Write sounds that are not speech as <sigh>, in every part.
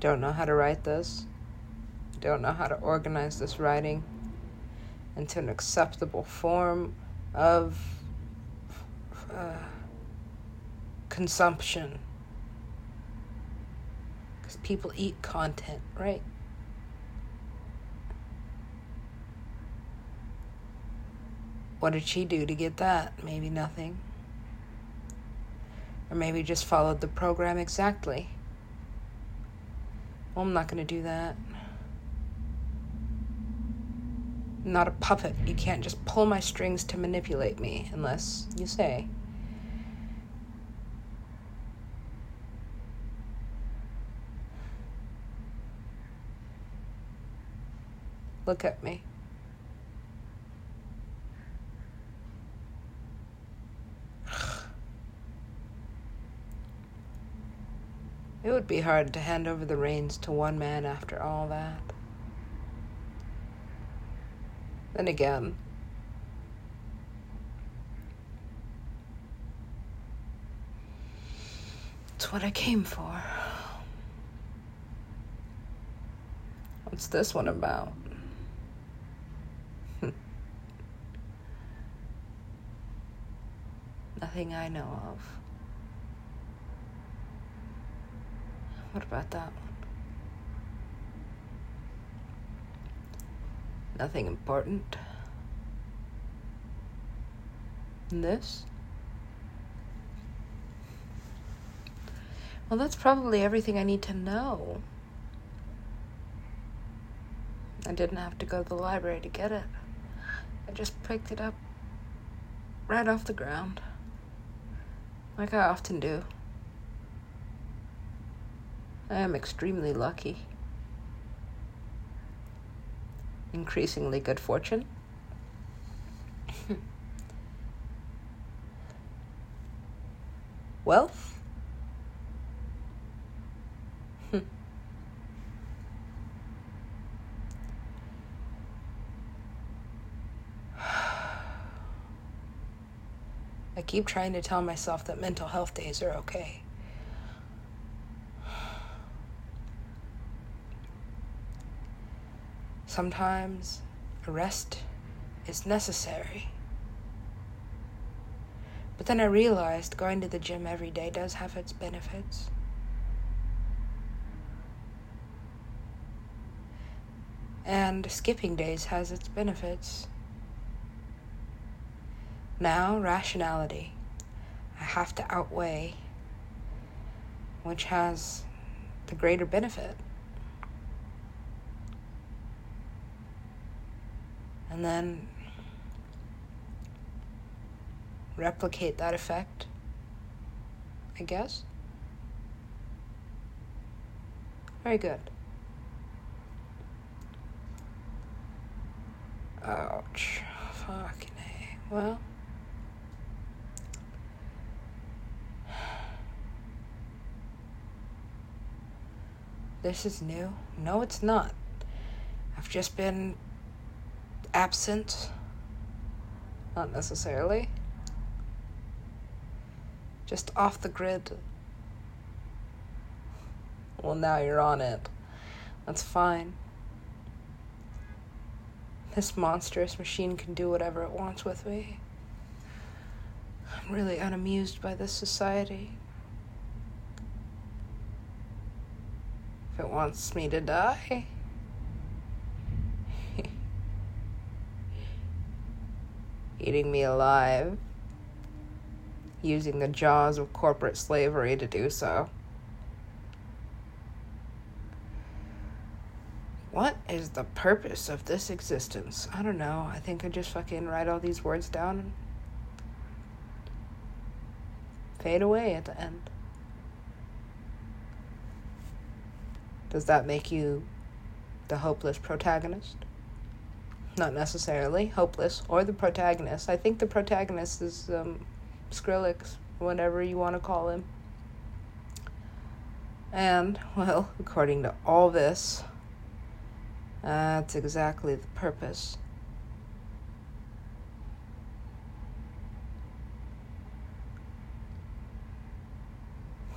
Don't know how to write this. Don't know how to organize this writing into an acceptable form of uh, consumption. Because people eat content, right? What did she do to get that? Maybe nothing. Or maybe just followed the program exactly. Well, I'm not going to do that. I'm not a puppet. You can't just pull my strings to manipulate me unless you say. Look at me. It would be hard to hand over the reins to one man after all that. Then again, it's what I came for. What's this one about? <laughs> Nothing I know of. What about that one? Nothing important. And this? Well, that's probably everything I need to know. I didn't have to go to the library to get it. I just picked it up right off the ground, like I often do. I am extremely lucky. Increasingly good fortune. <laughs> Wealth. <sighs> I keep trying to tell myself that mental health days are okay. Sometimes a rest is necessary. But then I realized going to the gym every day does have its benefits. And skipping days has its benefits. Now, rationality. I have to outweigh which has the greater benefit. And then replicate that effect, I guess. Very good. Ouch. Fucking A. Well. This is new. No, it's not. I've just been absent. Not necessarily. Just off the grid. Well, now you're on it. That's fine. This monstrous machine can do whatever it wants with me. I'm really unamused by this society. If it wants me to die, eating me alive, using the jaws of corporate slavery to do so. What is the purpose of this existence? I don't know. I think I just fucking write all these words down and fade away at the end. Does that make you the hopeless protagonist? Not necessarily hopeless or the protagonist. I think the protagonist is um, Skrillex, whatever you want to call him. And, well, according to all this, that's exactly the purpose.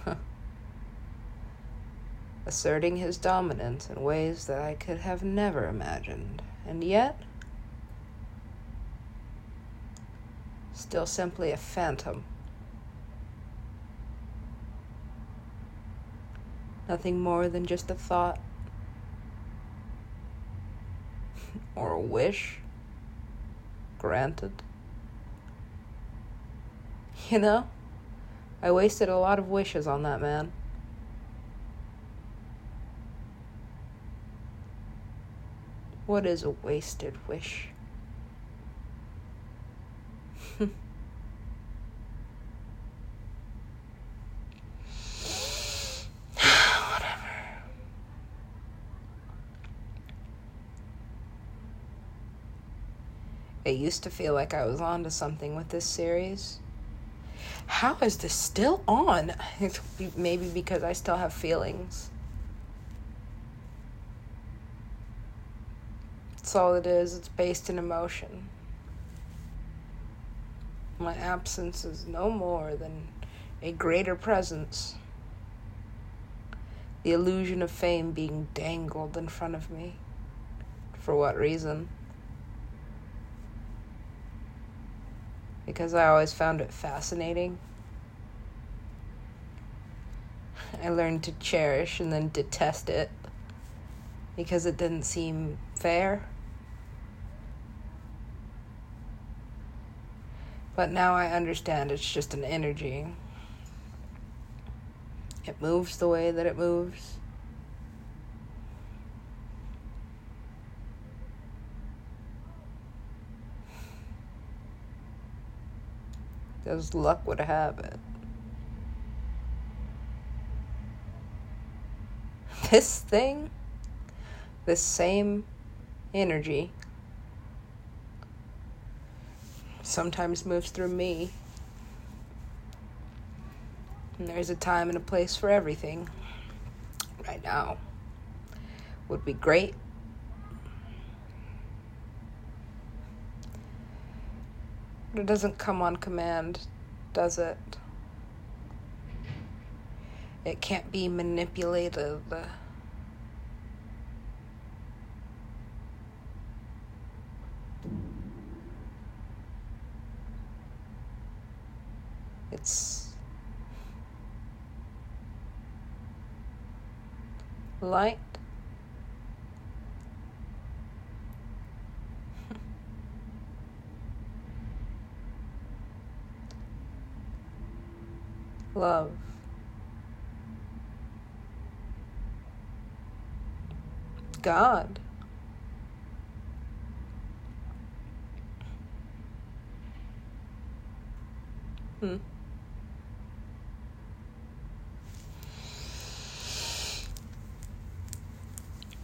<laughs> asserting his dominance in ways that I could have never imagined. And yet, still simply a phantom. Nothing more than just a thought <laughs> or a wish granted. You know, I wasted a lot of wishes on that man. What is a wasted wish? It used to feel like I was on to something with this series. How is this still on? <laughs> Maybe because I still have feelings. That's all it is. It's based in emotion. My absence is no more than a greater presence. The illusion of fame being dangled in front of me. For what reason? Because I always found it fascinating. I learned to cherish and then detest it because it didn't seem fair. But now I understand it's just an energy. It moves the way that it moves. As luck would have it. This thing, this same energy, sometimes moves through me. And there's a time and a place for everything. Right now would be great it doesn't come on command, does it? It can't be manipulated. It's light love. God. Hmm.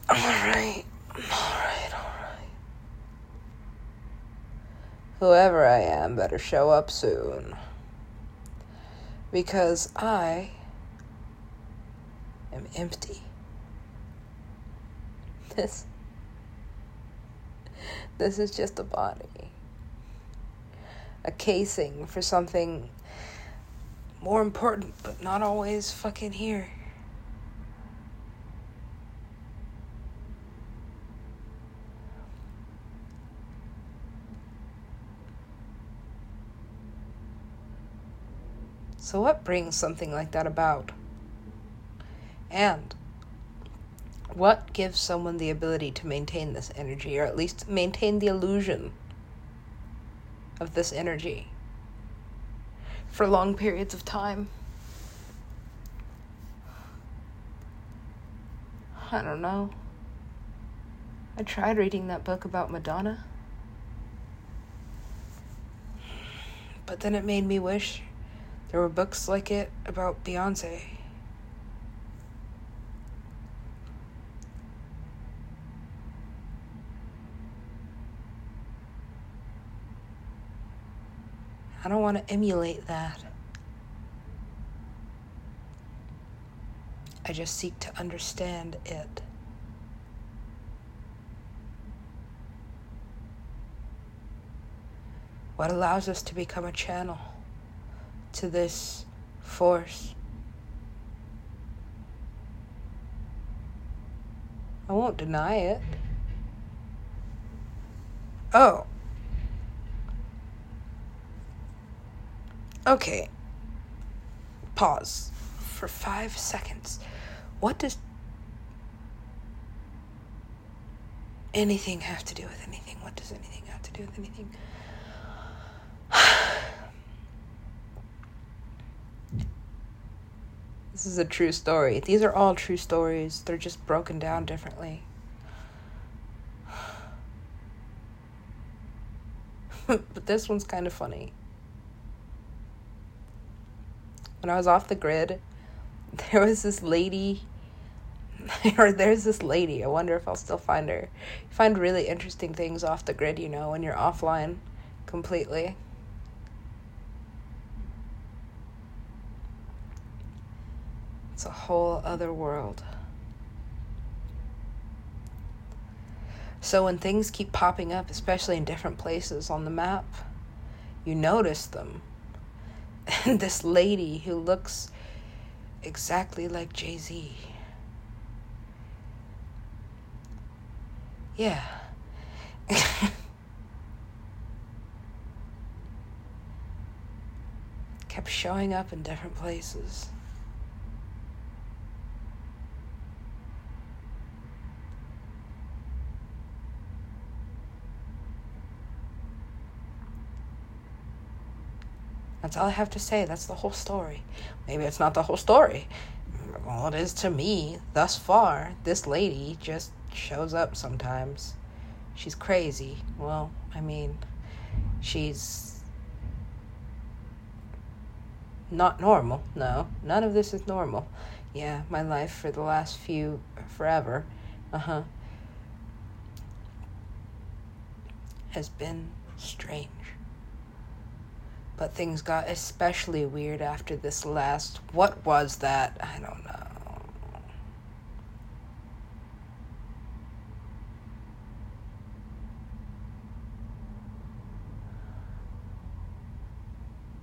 All right. All right, all right. Whoever I am better show up soon because I am empty. This this is just a body. A casing for something more important, but not always fucking here. So, what brings something like that about? And what gives someone the ability to maintain this energy, or at least maintain the illusion of this energy for long periods of time? I don't know. I tried reading that book about Madonna. But then it made me wish there were books like it about Beyonce. I don't want to emulate that. I just seek to understand it. What allows us to become a channel? To this force. I won't deny it. Oh. Okay. Pause for five seconds. What does anything have to do with anything? What does anything have to do with anything? This is a true story. These are all true stories. They're just broken down differently. <laughs> but this one's kind of funny. When I was off the grid, <laughs> there was this lady <laughs> or there's this lady. I wonder if I'll still find her. You find really interesting things off the grid, you know, when you're offline completely. It's a whole other world. So when things keep popping up, especially in different places on the map, you notice them. <laughs> And this lady who looks exactly like Jay Z. Yeah. <laughs> Kept showing up in different places. That's all I have to say. That's the whole story. Maybe it's not the whole story. Well, it is to me thus far. This lady just shows up sometimes. She's crazy. Well, I mean, she's not normal. No, none of this is normal. Yeah, my life for the last few forever, uh huh, has been strange. But things got especially weird after this last. What was that? I don't know.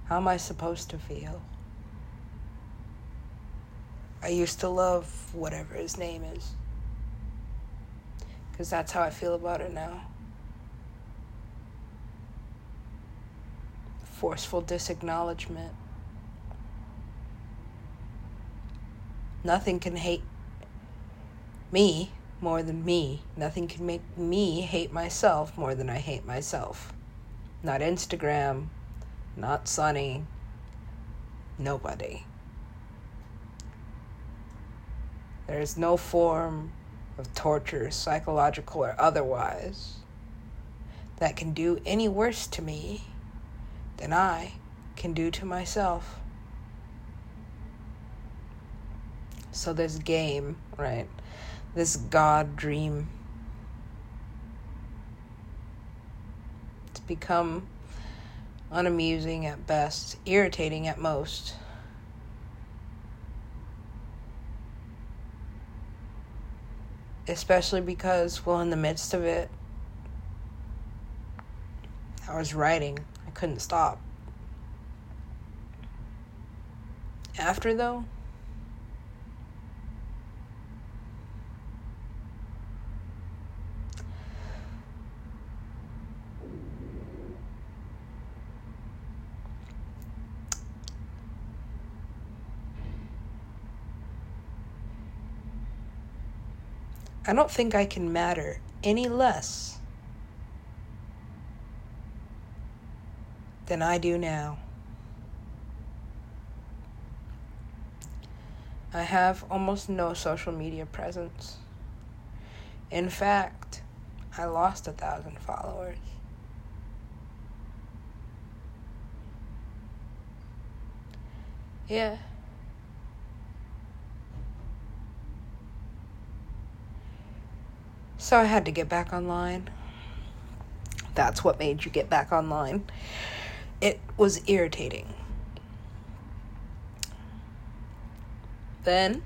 How am I supposed to feel? I used to love whatever his name is. Because that's how I feel about it now. Forceful disacknowledgement. Nothing can hate me more than me. Nothing can make me hate myself more than I hate myself. Not Instagram, not Sunny, nobody. There is no form of torture, psychological or otherwise, that can do any worse to me than I can do to myself. So, this game, right? This God dream, it's become unamusing at best, irritating at most. Especially because, well, in the midst of it, I was writing. Couldn't stop. After, though, I don't think I can matter any less than I do now. I have almost no social media presence. In fact, I lost a thousand followers. Yeah. So I had to get back online. That's what made you get back online. It was irritating. Then,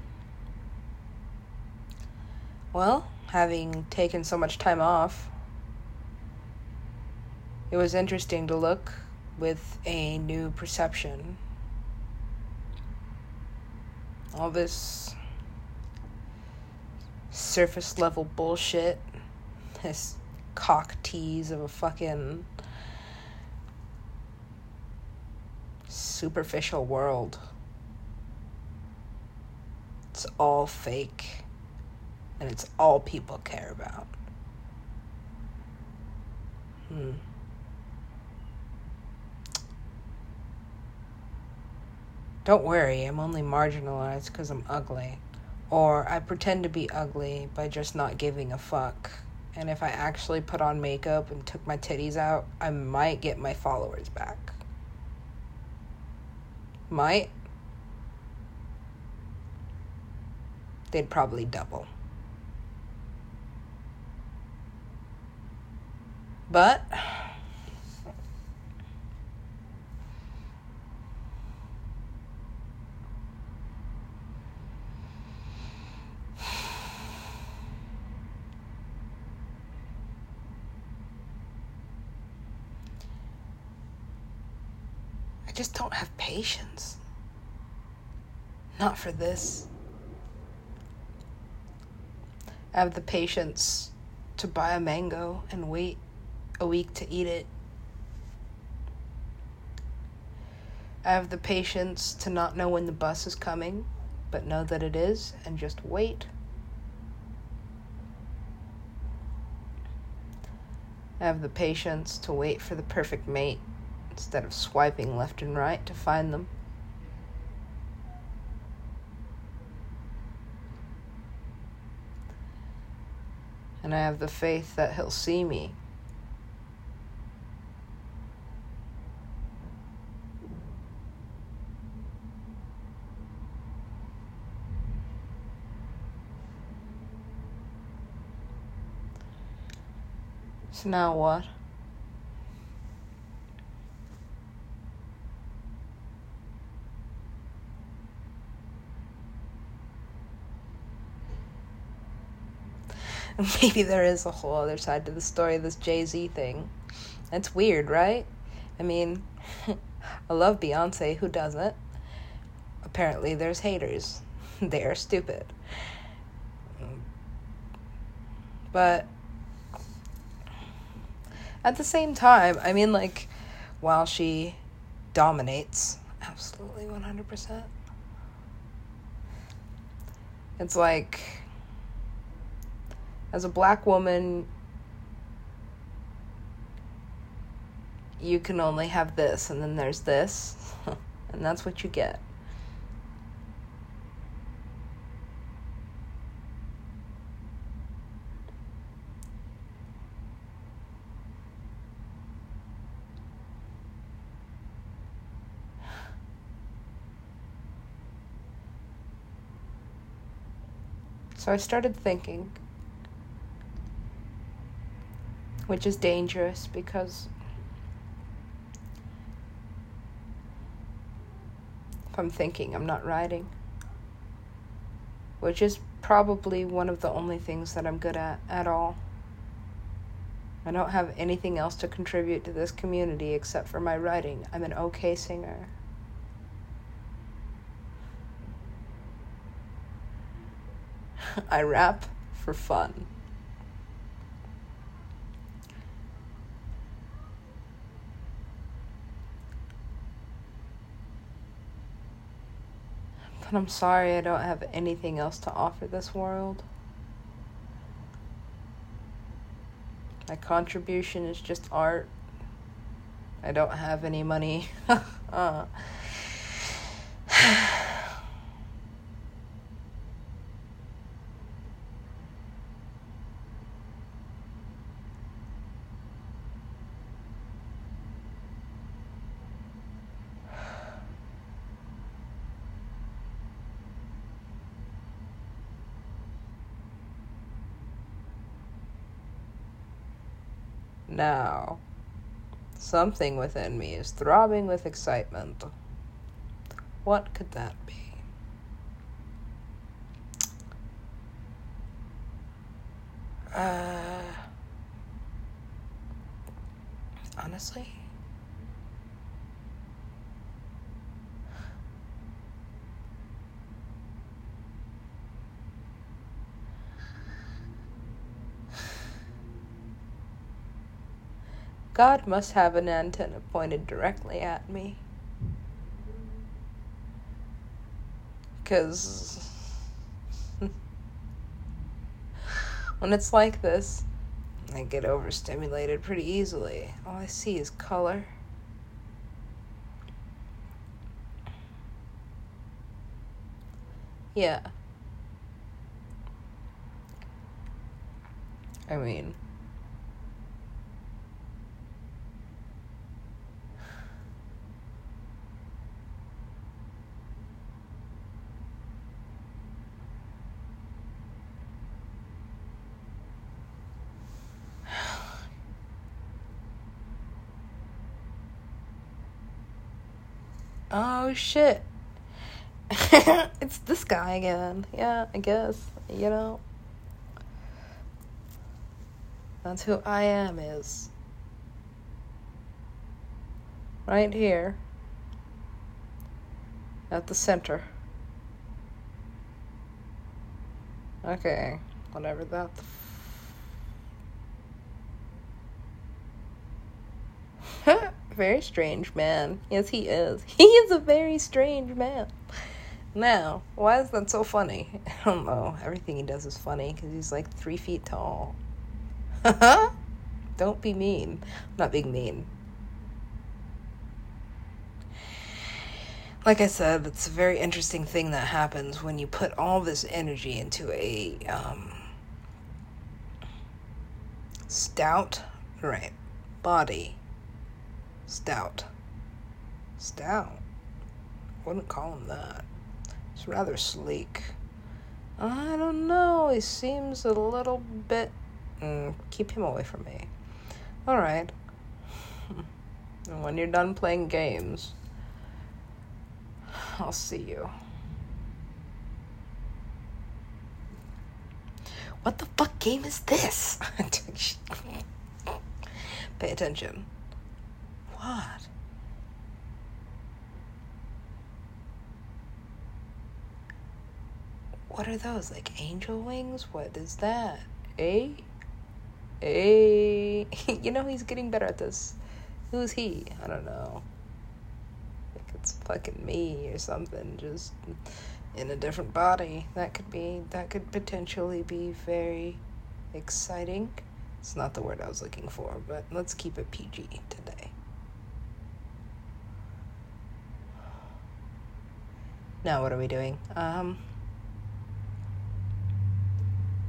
well, having taken so much time off, it was interesting to look with a new perception. All this surface level bullshit. This cock tease of a fucking superficial world. It's all fake. And it's all people care about. Hmm. Don't worry, I'm only marginalized because I'm ugly. Or I pretend to be ugly by just not giving a fuck. And if I actually put on makeup and took my titties out, I might get my followers back. Might. They'd probably double. But I just don't have patience. Not for this. I have the patience to buy a mango and wait a week to eat it. I have the patience to not know when the bus is coming, but know that it is and just wait. I have the patience to wait for the perfect mate instead of swiping left and right to find them. And I have the faith that he'll see me. So now what? <laughs> maybe there is a whole other side to the story, this Jay Z thing. It's weird, right? I mean, <laughs> I love Beyonce, who doesn't? Apparently, there's haters. <laughs> they are stupid. But at the same time, I mean, like, while she dominates, absolutely 100%, it's like as a black woman, you can only have this, and then there's this, <laughs> and that's what you get. So I started thinking which is dangerous because if I'm thinking, I'm not writing, which is probably one of the only things that I'm good at at all. I don't have anything else to contribute to this community except for my writing. I'm an okay singer. <laughs> I rap for fun. But I'm sorry I don't have anything else to offer this world. My contribution is just art. I don't have any money. <laughs> uh. <sighs> <sighs> Now, something within me is throbbing with excitement. What could that be? Uh, honestly, God must have an antenna pointed directly at me. Because <laughs> when it's like this, I get overstimulated pretty easily. All I see is color. Yeah. I mean, oh shit. <laughs> it's this guy again. Yeah, I guess. You know. That's who I am is. Right here. At the center. Okay. Whatever that very strange man. Yes, he is. <laughs> He is a very strange man. Now, why is that so funny? <laughs> I don't know. Everything he does is funny because he's like three feet tall. <laughs> don't be mean. I'm not being mean. Like I said, it's a very interesting thing that happens when you put all this energy into a um, stout, right, body Stout. Stout. Wouldn't call him that. He's rather sleek. I don't know. He seems a little bit. Mm, keep him away from me. Alright. And <laughs> when you're done playing games, I'll see you. What the fuck game is this? <laughs> Pay attention. What? What are those? Like angel wings? What is that? Eh? Eh? A? <laughs> A? you know, he's getting better at this. Who's he? I don't know. Like it's fucking me or something, just in a different body. That could be, that could potentially be very exciting. It's not the word I was looking for, but let's keep it PG today. Now what are we doing? Um.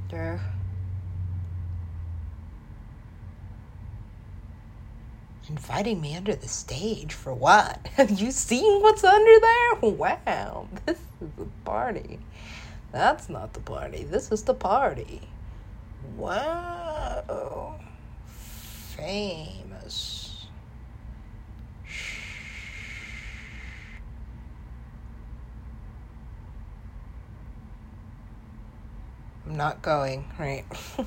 There. Inviting me under the stage for what? <laughs> Have you seen what's under there? Wow, <laughs> this is a party. That's not the party. This is the party. Wow. Famous. I'm not going, right? <laughs>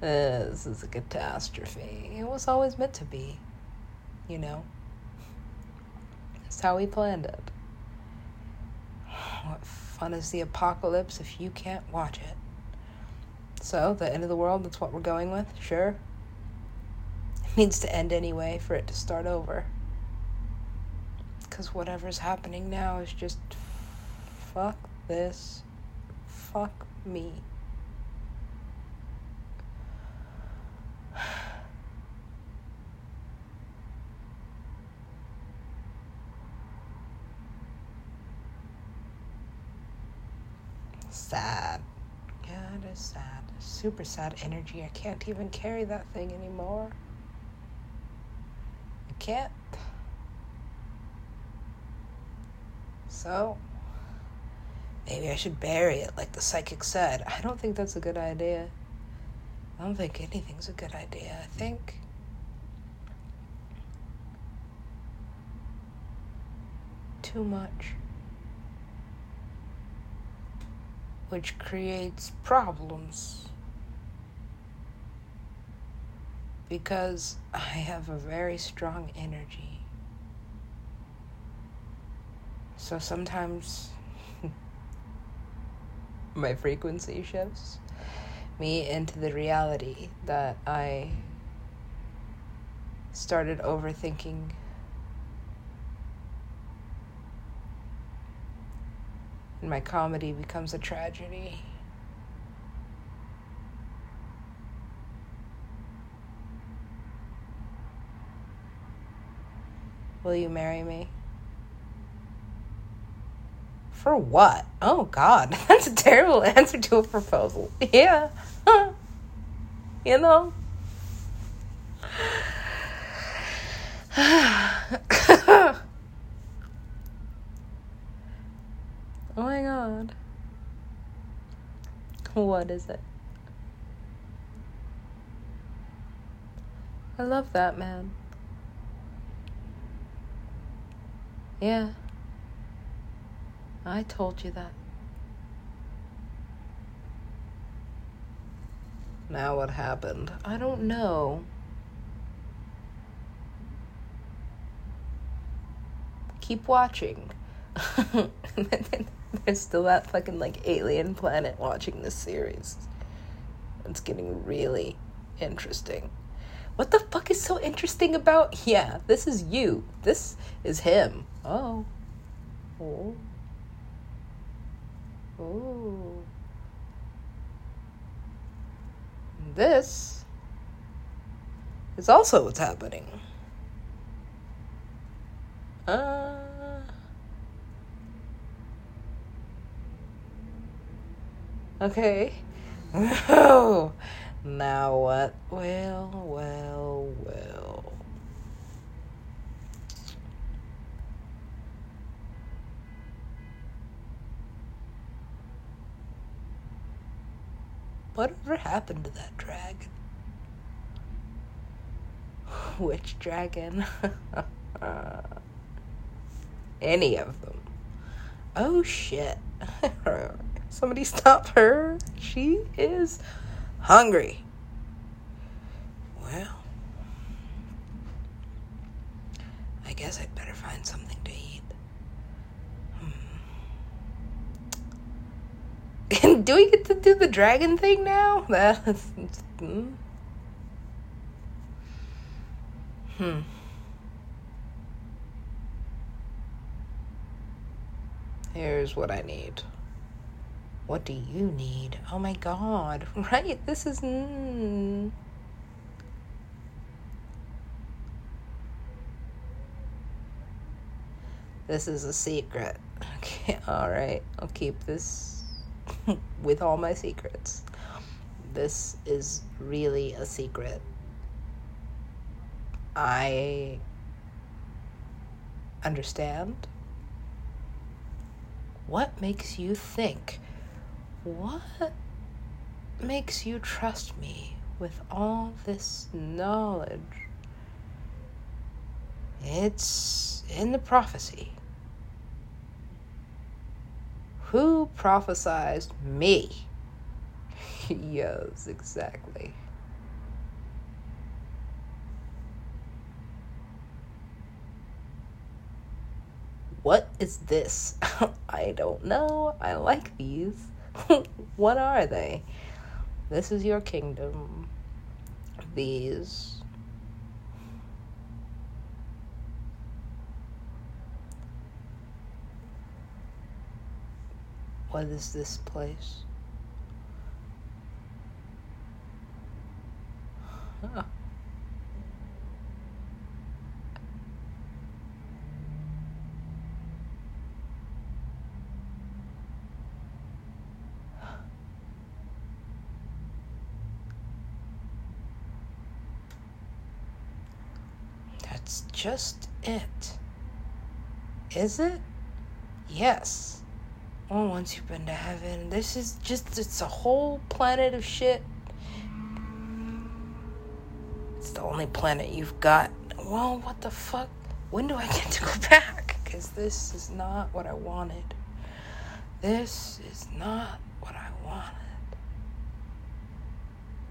this is a catastrophe. It was always meant to be, you know? That's how we planned it. What fun is the apocalypse if you can't watch it? So, the end of the world, that's what we're going with? Sure. It needs to end anyway for it to start over. Because whatever's happening now is just fuck this fuck me. sad. Yeah, it is sad. Super sad energy. I can't even carry that thing anymore. I can't. So, Maybe I should bury it like the psychic said. I don't think that's a good idea. I don't think anything's a good idea. I think. Too much. Which creates problems. Because I have a very strong energy. So sometimes my frequency shifts me into the reality that I started overthinking. And my comedy becomes a tragedy. Will you marry me? For what? Oh, God. <laughs> That's a terrible <laughs> answer to a proposal. Yeah. <laughs> you know? <sighs> oh my god. What is it? I love that man. Yeah. I told you that. Now what happened? I don't know. Keep watching. <laughs> There's still that fucking like alien planet watching this series. It's getting really interesting. What the fuck is so interesting about? Yeah, this is you. This is him. Oh. Oh. Oh. This is also what's happening. Uh. Okay. <laughs> Now what? Well, well. Whatever happened to that dragon? <sighs> Which dragon? <laughs> Any of them. Oh shit. <laughs> Somebody stop her. She is hungry. Well, I guess I'd better find something to eat. Hmm. Do we get to do the dragon thing now? <laughs> That's. Hmm. hmm. Here's what I need. What do you need? Oh my god. <laughs> Right? This is. Mm. This is a secret. <laughs> Okay, alright. I'll keep this <laughs> with all my secrets. This is really a secret. I understand. What makes you think what makes you trust me with all this knowledge? It's in the prophecy. Who prophesied me? <laughs> yes, exactly. What is this? <laughs> I don't know. I like these. <laughs> what are they? This is your kingdom. These. What is this place? That's just it. Is it? Yes. Well, once you've been to heaven, this is just, it's a whole planet of shit. It's the only planet you've got. Well, what the fuck? When do I get to go <laughs> back? Because this is not what I wanted. This is not what I wanted.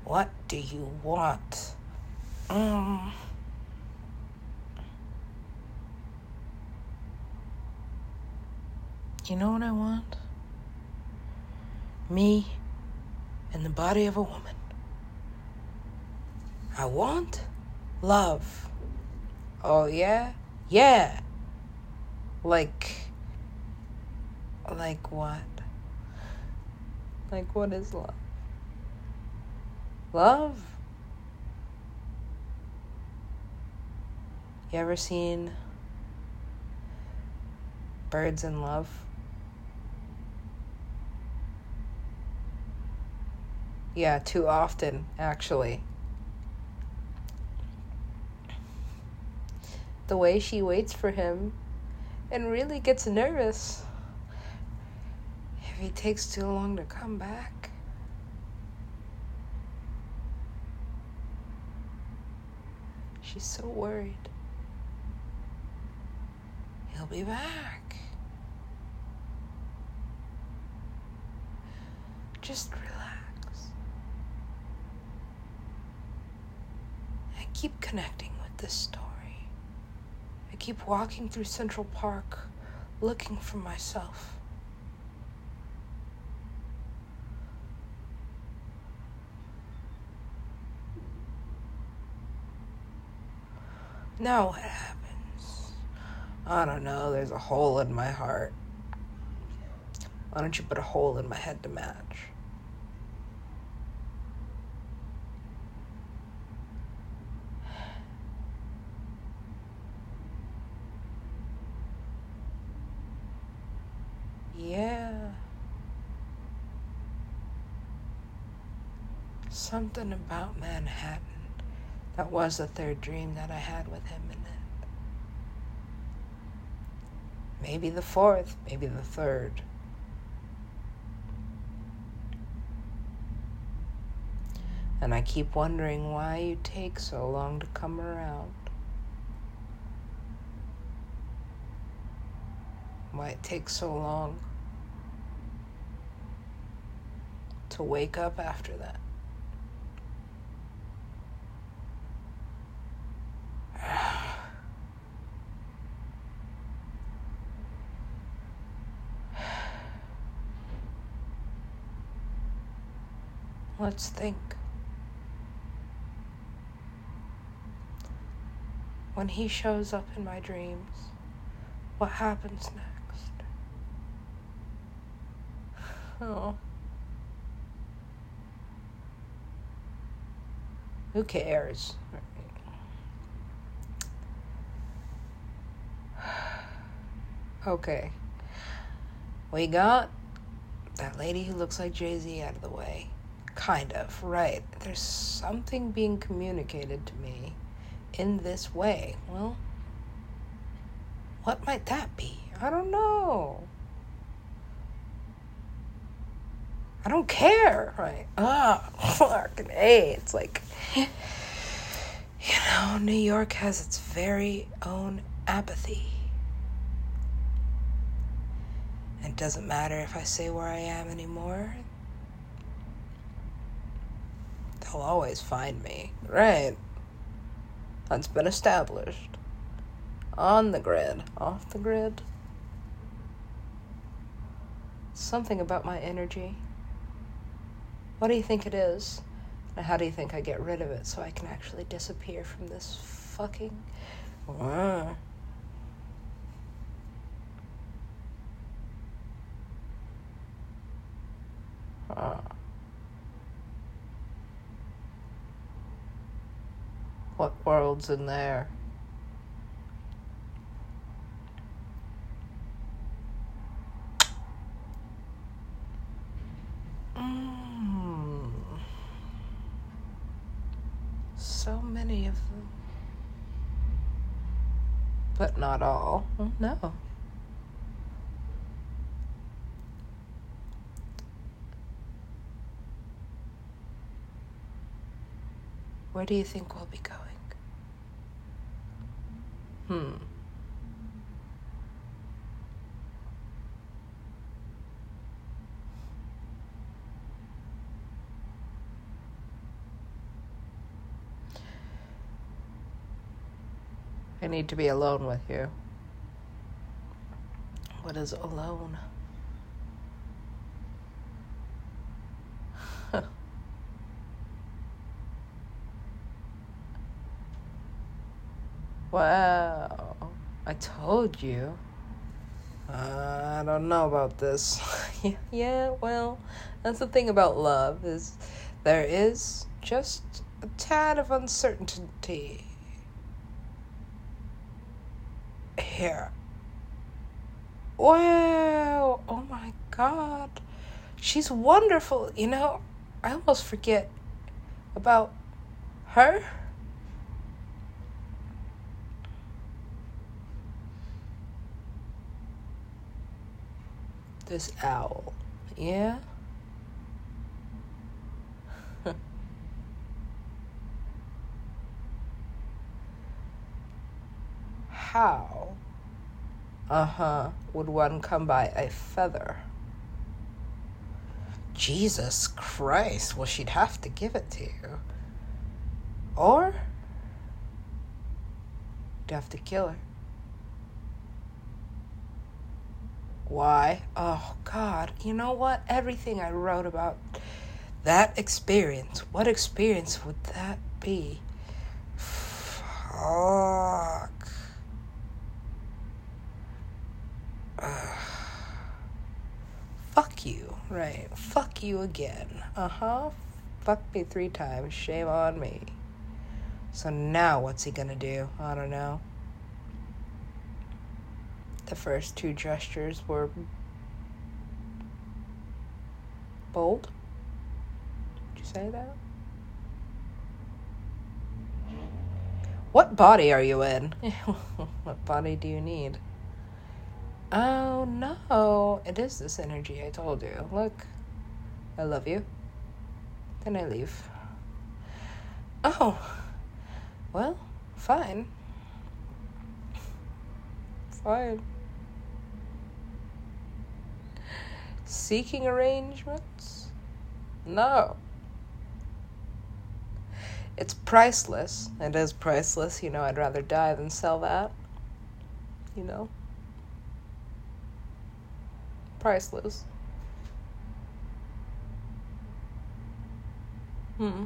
What do you want? Um. You know what I want? Me and the body of a woman. I want love. Oh, yeah? Yeah. Like. Like what? Like, what is love? Love? You ever seen Birds in Love? Yeah, too often, actually. The way she waits for him and really gets nervous if he takes too long to come back. She's so worried. He'll be back. Just relax. Keep connecting with this story. I keep walking through Central Park looking for myself. Now what happens? I don't know, there's a hole in my heart. Why don't you put a hole in my head to match? Yeah. Something about Manhattan. That was the third dream that I had with him in it. Maybe the fourth, maybe the third. And I keep wondering why you take so long to come around. Why it takes so long to wake up after that. Let's think. When he shows up in my dreams, what happens next? Oh. Who cares? Okay. We got that lady who looks like Jay Z out of the way. Kind of, right. There's something being communicated to me in this way. Well, what might that be? I don't know. I don't care, right? Ah, <laughs> fucking A. It's like, <sighs> you know, New York has its very own apathy. It doesn't matter if I say where I am anymore. They'll always find me. Right. That's been established. On the grid. Off the grid. Something about my energy. What do you think it is? And how do you think I get rid of it so I can actually disappear from this fucking. Uh. What world's in there? Mm. So many of them. But not all. No. Where do you think we'll be going? Hmm. I need to be alone with you. What is alone? <laughs> Wow. I told you. Uh, I don't know about this. <laughs> yeah, well, that's the thing about love is there is just a tad of uncertainty here. Wow! Oh my god. She's wonderful, you know? I almost forget about her. This owl. Yeah? <laughs> How, uh huh, would one come by a feather? Jesus Christ, well, she'd have to give it to you. Or, you'd have to kill her. Why? Oh, God. You know what? Everything I wrote about that experience, what experience would that be? Fuck. Uh, fuck you. Right. Fuck you again. Uh huh. Fuck me three times. Shame on me. So now what's he gonna do? I don't know. The first two gestures were bold. Did you say that? What body are you in? <laughs> what body do you need? Oh no, it is this energy I told you. Look, I love you. Then I leave. Oh, well, fine. Fine. Seeking arrangements? No. It's priceless. It is priceless. You know, I'd rather die than sell that. You know? Priceless. Hmm.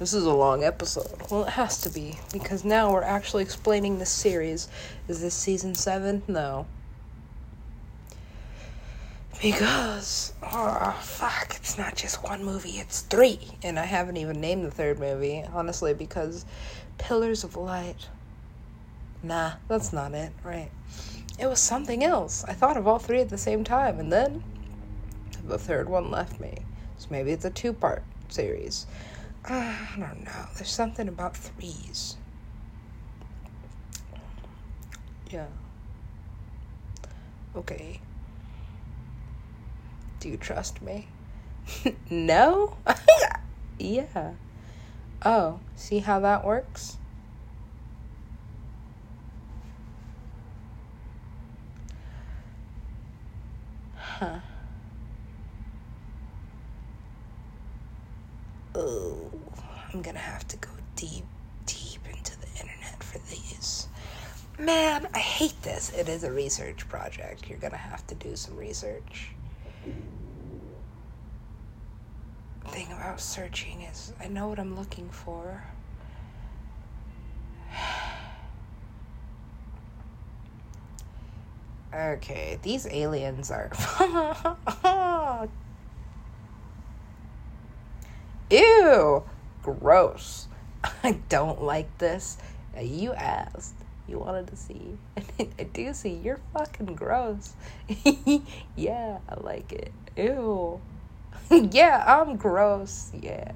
This is a long episode. Well, it has to be, because now we're actually explaining this series. Is this season 7? No. Because, oh, fuck, it's not just one movie, it's three. And I haven't even named the third movie, honestly, because Pillars of Light. Nah, that's not it, right? It was something else. I thought of all three at the same time, and then the third one left me. So maybe it's a two part series. Uh, I don't know. There's something about threes. Yeah. Okay. Do you trust me? <laughs> no? <laughs> yeah. Oh, see how that works? Huh. Oh, I'm gonna have to go deep, deep into the internet for these. Man, I hate this. It is a research project. You're gonna have to do some research. Thing about searching is I know what I'm looking for. Okay, these aliens are. <laughs> Ew! Gross. <laughs> I don't like this. You asked. You wanted to see. <laughs> I do see. You're fucking gross. <laughs> yeah, I like it. Ew. <laughs> yeah, I'm gross. Yeah.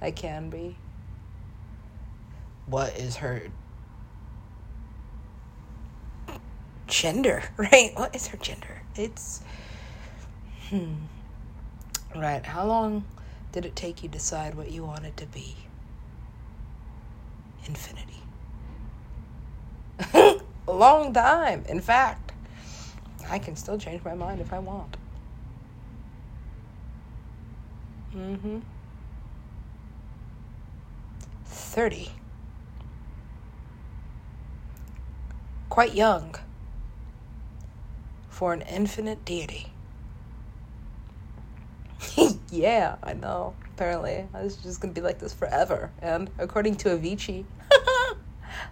I can be. What is her gender, right? What is her gender? It's. Hmm. Right. How long did it take you to decide what you wanted to be? Infinity. <laughs> A long time, in fact. I can still change my mind if I want. Mm hmm. 30. Quite young for an infinite deity. <laughs> yeah, I know. apparently. I was just gonna be like this forever. And according to Avicii,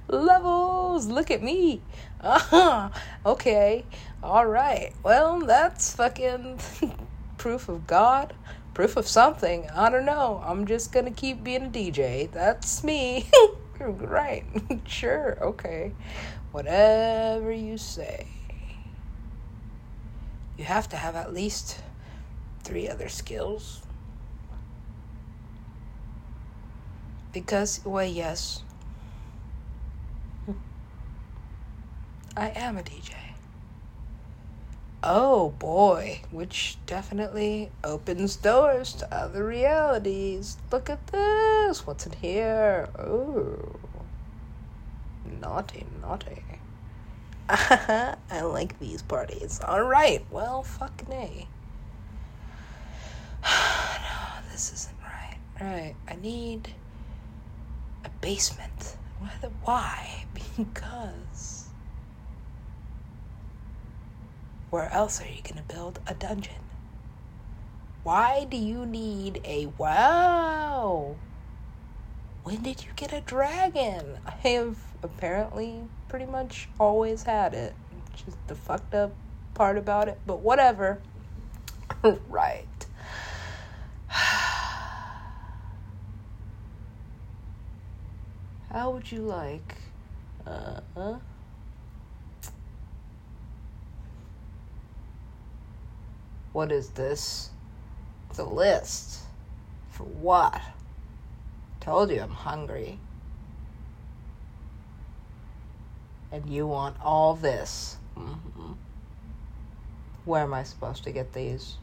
levels, look at me. Uh-huh. Okay, alright. Well, that's fucking <laughs> proof of God, proof of something. I don't know. I'm just gonna keep being a DJ. That's me. <laughs> right. <laughs> sure, okay. Whatever you say. You have to have at least three other skills. Because, well, yes, I am a DJ. Oh boy, which definitely opens doors to other realities. Look at this. What's in here? Oh. Naughty, naughty. <laughs> I like these parties. Alright, well, fucking <sighs> A. no, this isn't right. Right, I need a basement. Why? <laughs> Because where else are you going to build a dungeon? Why do you need a wow? When did you get a dragon? I have apparently pretty much always had it. Just the fucked up part about it, but whatever. <laughs> right. <sighs> How would you like? Uh huh. What is this? A list. For what? Told you I'm hungry. And you want all this. Mm-hmm. Where am I supposed to get these?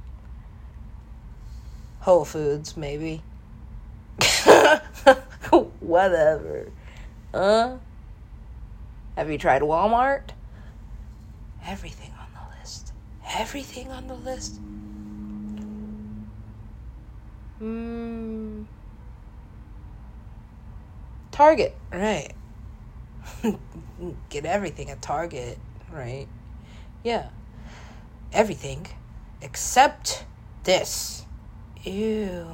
Whole Foods, maybe. <laughs> Whatever. Huh? Have you tried Walmart? Everything the. Everything on the list. Hmm. Target, right. <laughs> Get everything at Target, right? Yeah. Everything except this. Ew.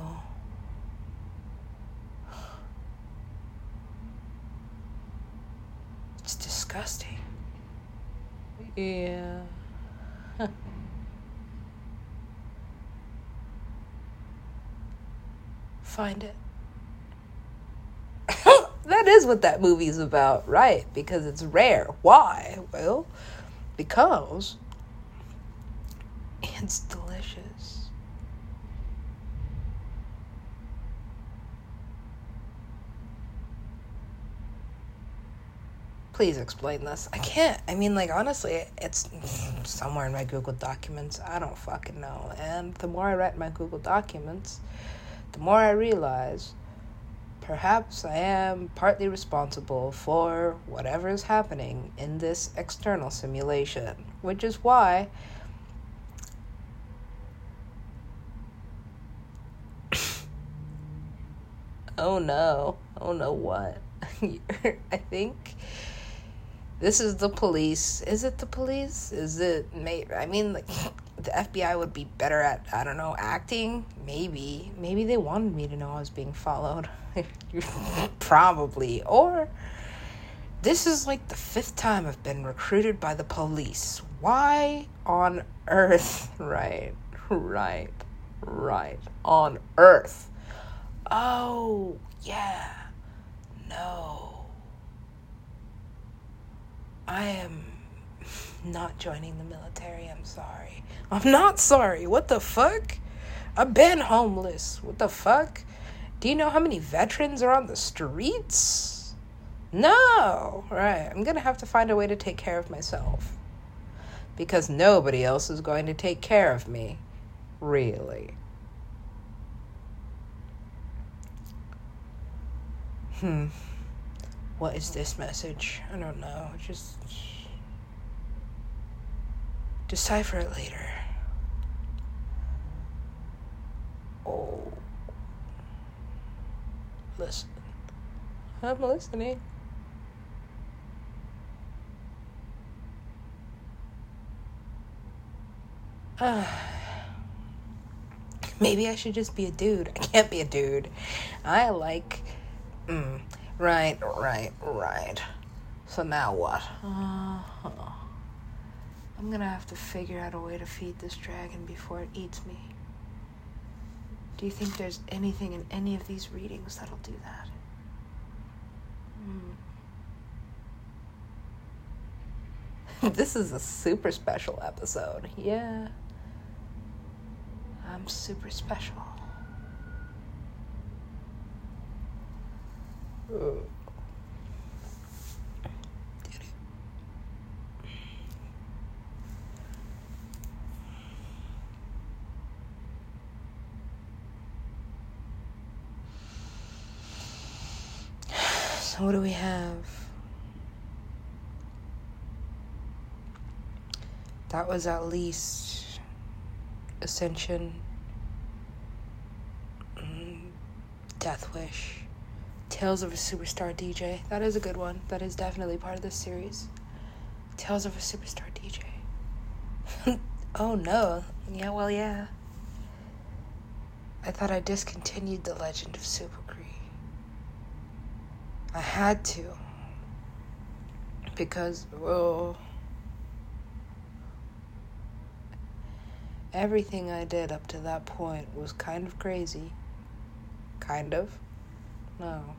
It's disgusting. Yeah. <laughs> Find it. <laughs> that is what that movie's about, right? Because it's rare. Why? Well, because it's delicious. Please explain this. I can't. I mean, like, honestly, it's somewhere in my Google Documents. I don't fucking know. And the more I write my Google Documents, the more I realize perhaps I am partly responsible for whatever is happening in this external simulation, which is why <coughs> oh no, oh no, what? <laughs> I think this is the police. Is it the police? Is it? Mate? I mean, like the FBI would be better at I don't know acting. Maybe, maybe they wanted me to know I was being followed. <laughs> Probably, or this is like the fifth time I've been recruited by the police. Why on earth? <laughs> Right, right, right. On earth. Oh, yeah. No. I am not joining the military. I'm sorry. I'm not sorry. What the fuck? I've been homeless. What the fuck? Do you know how many veterans are on the streets? No. Right. I'm going to have to find a way to take care of myself. Because nobody else is going to take care of me. Really. Hmm. What is this message? I don't know. Just decipher it later. Oh. Listen. I'm listening. <sighs> Maybe I should just be a dude. I can't be a dude. I like. Mm, right, right, right. So now what? Uh-huh. I'm gonna have to figure out a way to feed this dragon before it eats me. Do you think there's anything in any of these readings that'll do that? Hmm. <laughs> this is a super special episode. Yeah. I'm super special. Ooh. So what do we have? That was at least Ascension, mm, Death Wish, Tales of a Superstar DJ. That is a good one. That is definitely part of this series. Tales of a Superstar DJ. <laughs> oh no. Yeah, well, yeah. I thought I discontinued The Legend of Super I had to. Because, well, everything I did up to that point was kind of crazy. Kind of. No.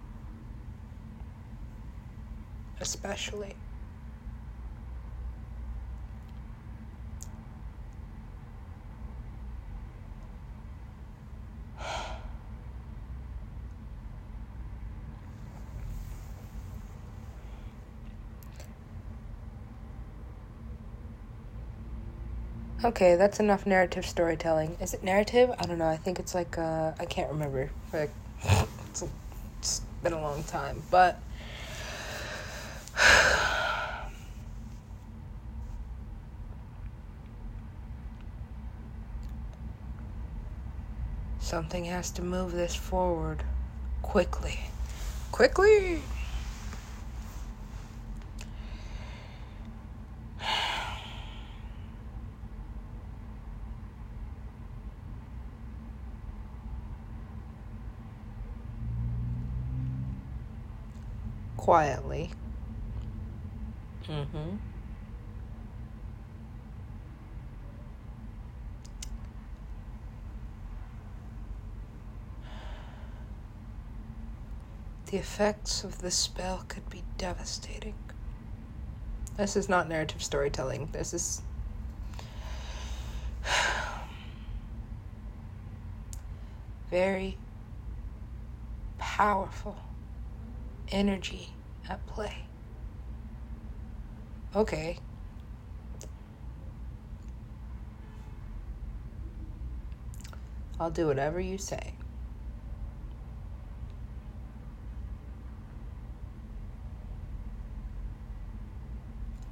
Especially. Okay, that's enough narrative storytelling. Is it narrative? I don't know. I think it's like uh, I can't remember. Like it's, it's been a long time, but <sighs> something has to move this forward quickly. Quickly. Quietly. Mm-hmm. The effects of this spell could be devastating. This is not narrative storytelling. This is. <sighs> Very powerful energy at play. Okay. I'll do whatever you say.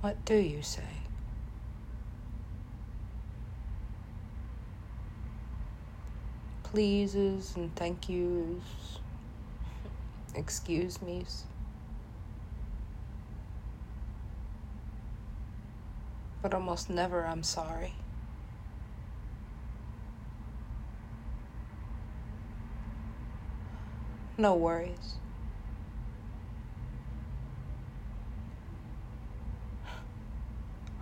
What do you say? Pleases and thank yous excuse me's. But almost never I'm sorry. No worries.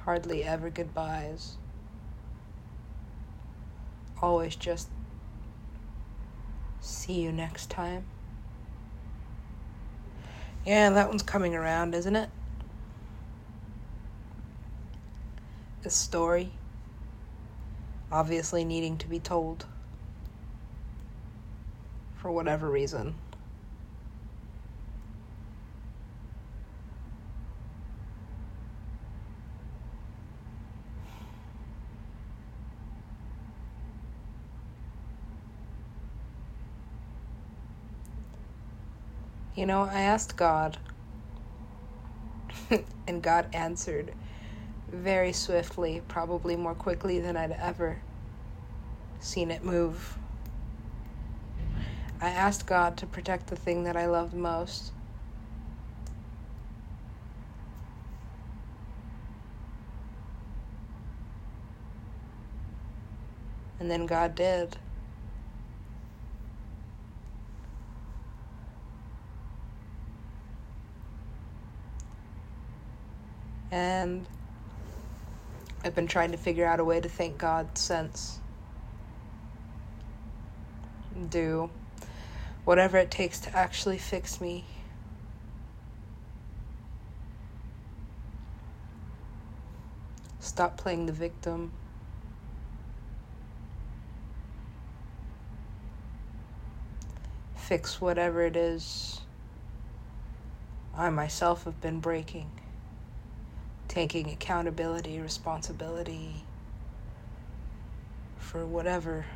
Hardly ever goodbyes. Always just see you next time. Yeah, that one's coming around, isn't it? The story. Obviously needing to be told. For whatever reason. You know, I asked God, <laughs> and God answered very swiftly, probably more quickly than I'd ever seen it move. I asked God to protect the thing that I loved most. And then God did. And I've been trying to figure out a way to thank God since. Do whatever it takes to actually fix me. Stop playing the victim. Fix whatever it is I myself have been breaking. Taking accountability, responsibility for whatever.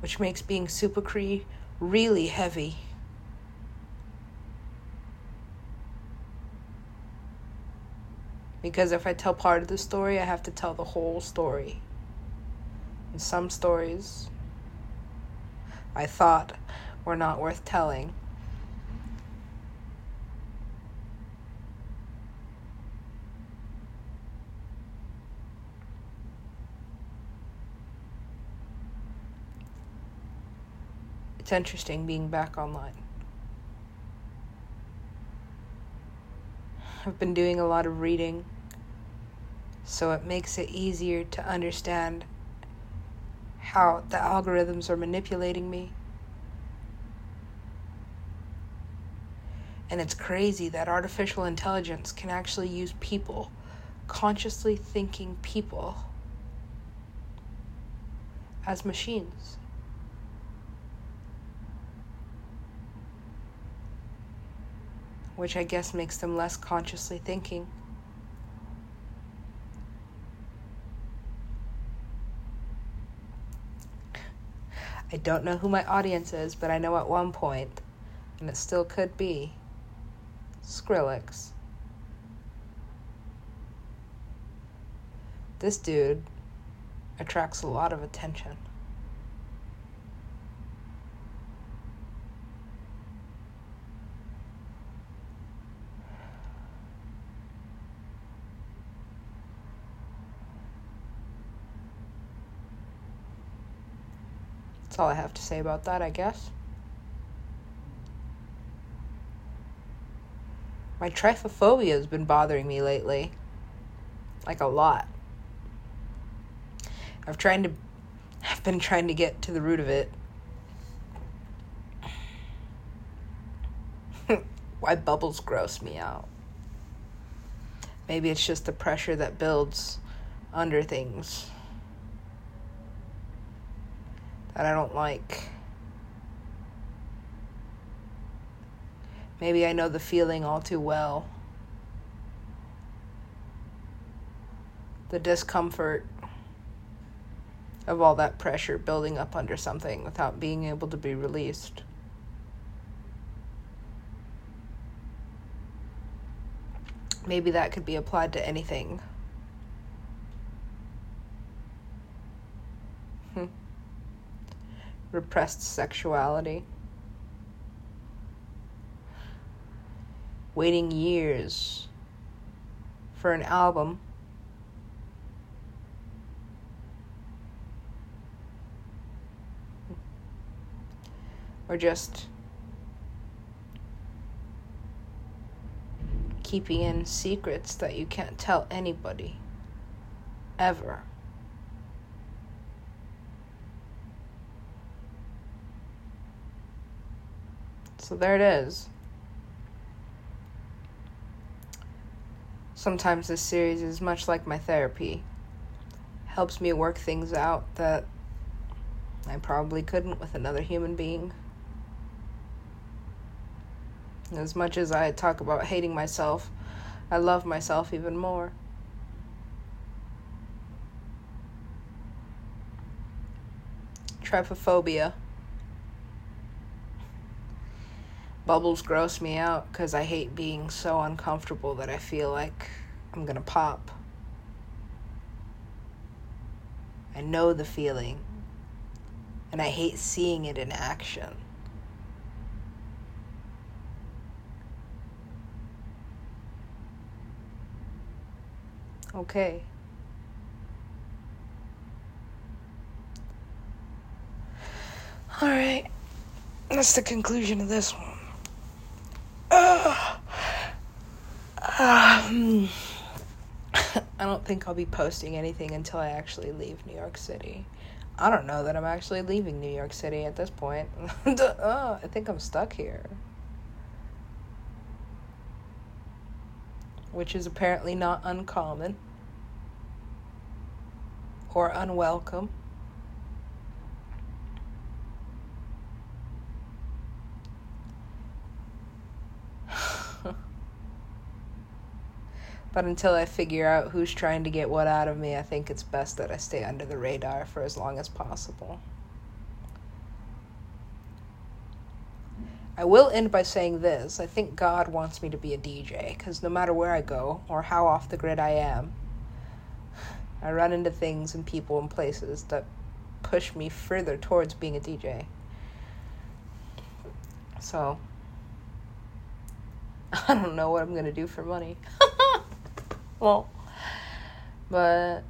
Which makes being Super Cree really heavy. Because if I tell part of the story, I have to tell the whole story. And some stories I thought were not worth telling. It's interesting being back online. I've been doing a lot of reading, so it makes it easier to understand how the algorithms are manipulating me. And it's crazy that artificial intelligence can actually use people, consciously thinking people, as machines. Which I guess makes them less consciously thinking. I don't know who my audience is, but I know at one point, and it still could be, Skrillex. This dude attracts a lot of attention. That's all I have to say about that, I guess. My trypophobia has been bothering me lately. Like a lot. I've tried to I've been trying to get to the root of it. <laughs> Why bubbles gross me out. Maybe it's just the pressure that builds under things that I don't like. Maybe I know the feeling all too well. The discomfort of all that pressure building up under something without being able to be released. Maybe that could be applied to anything. Hmm. Repressed sexuality. Waiting years for an album. Or just keeping in secrets that you can't tell anybody ever. So there it is. Sometimes this series is much like my therapy. Helps me work things out that I probably couldn't with another human being. As much as I talk about hating myself, I love myself even more. Trypophobia. Bubbles gross me out because I hate being so uncomfortable that I feel like I'm gonna pop. I know the feeling, and I hate seeing it in action. Okay. All right. That's the conclusion of this one. <sighs> I don't think I'll be posting anything until I actually leave New York City. I don't know that I'm actually leaving New York City at this point. <laughs> oh, I think I'm stuck here. Which is apparently not uncommon or unwelcome. But until I figure out who's trying to get what out of me, I think it's best that I stay under the radar for as long as possible. I will end by saying this. I think God wants me to be a DJ because no matter where I go or how off the grid I am, <sighs> I run into things and people and places that push me further towards being a DJ. So, <laughs> I don't know what I'm going to do for money. <laughs> well, but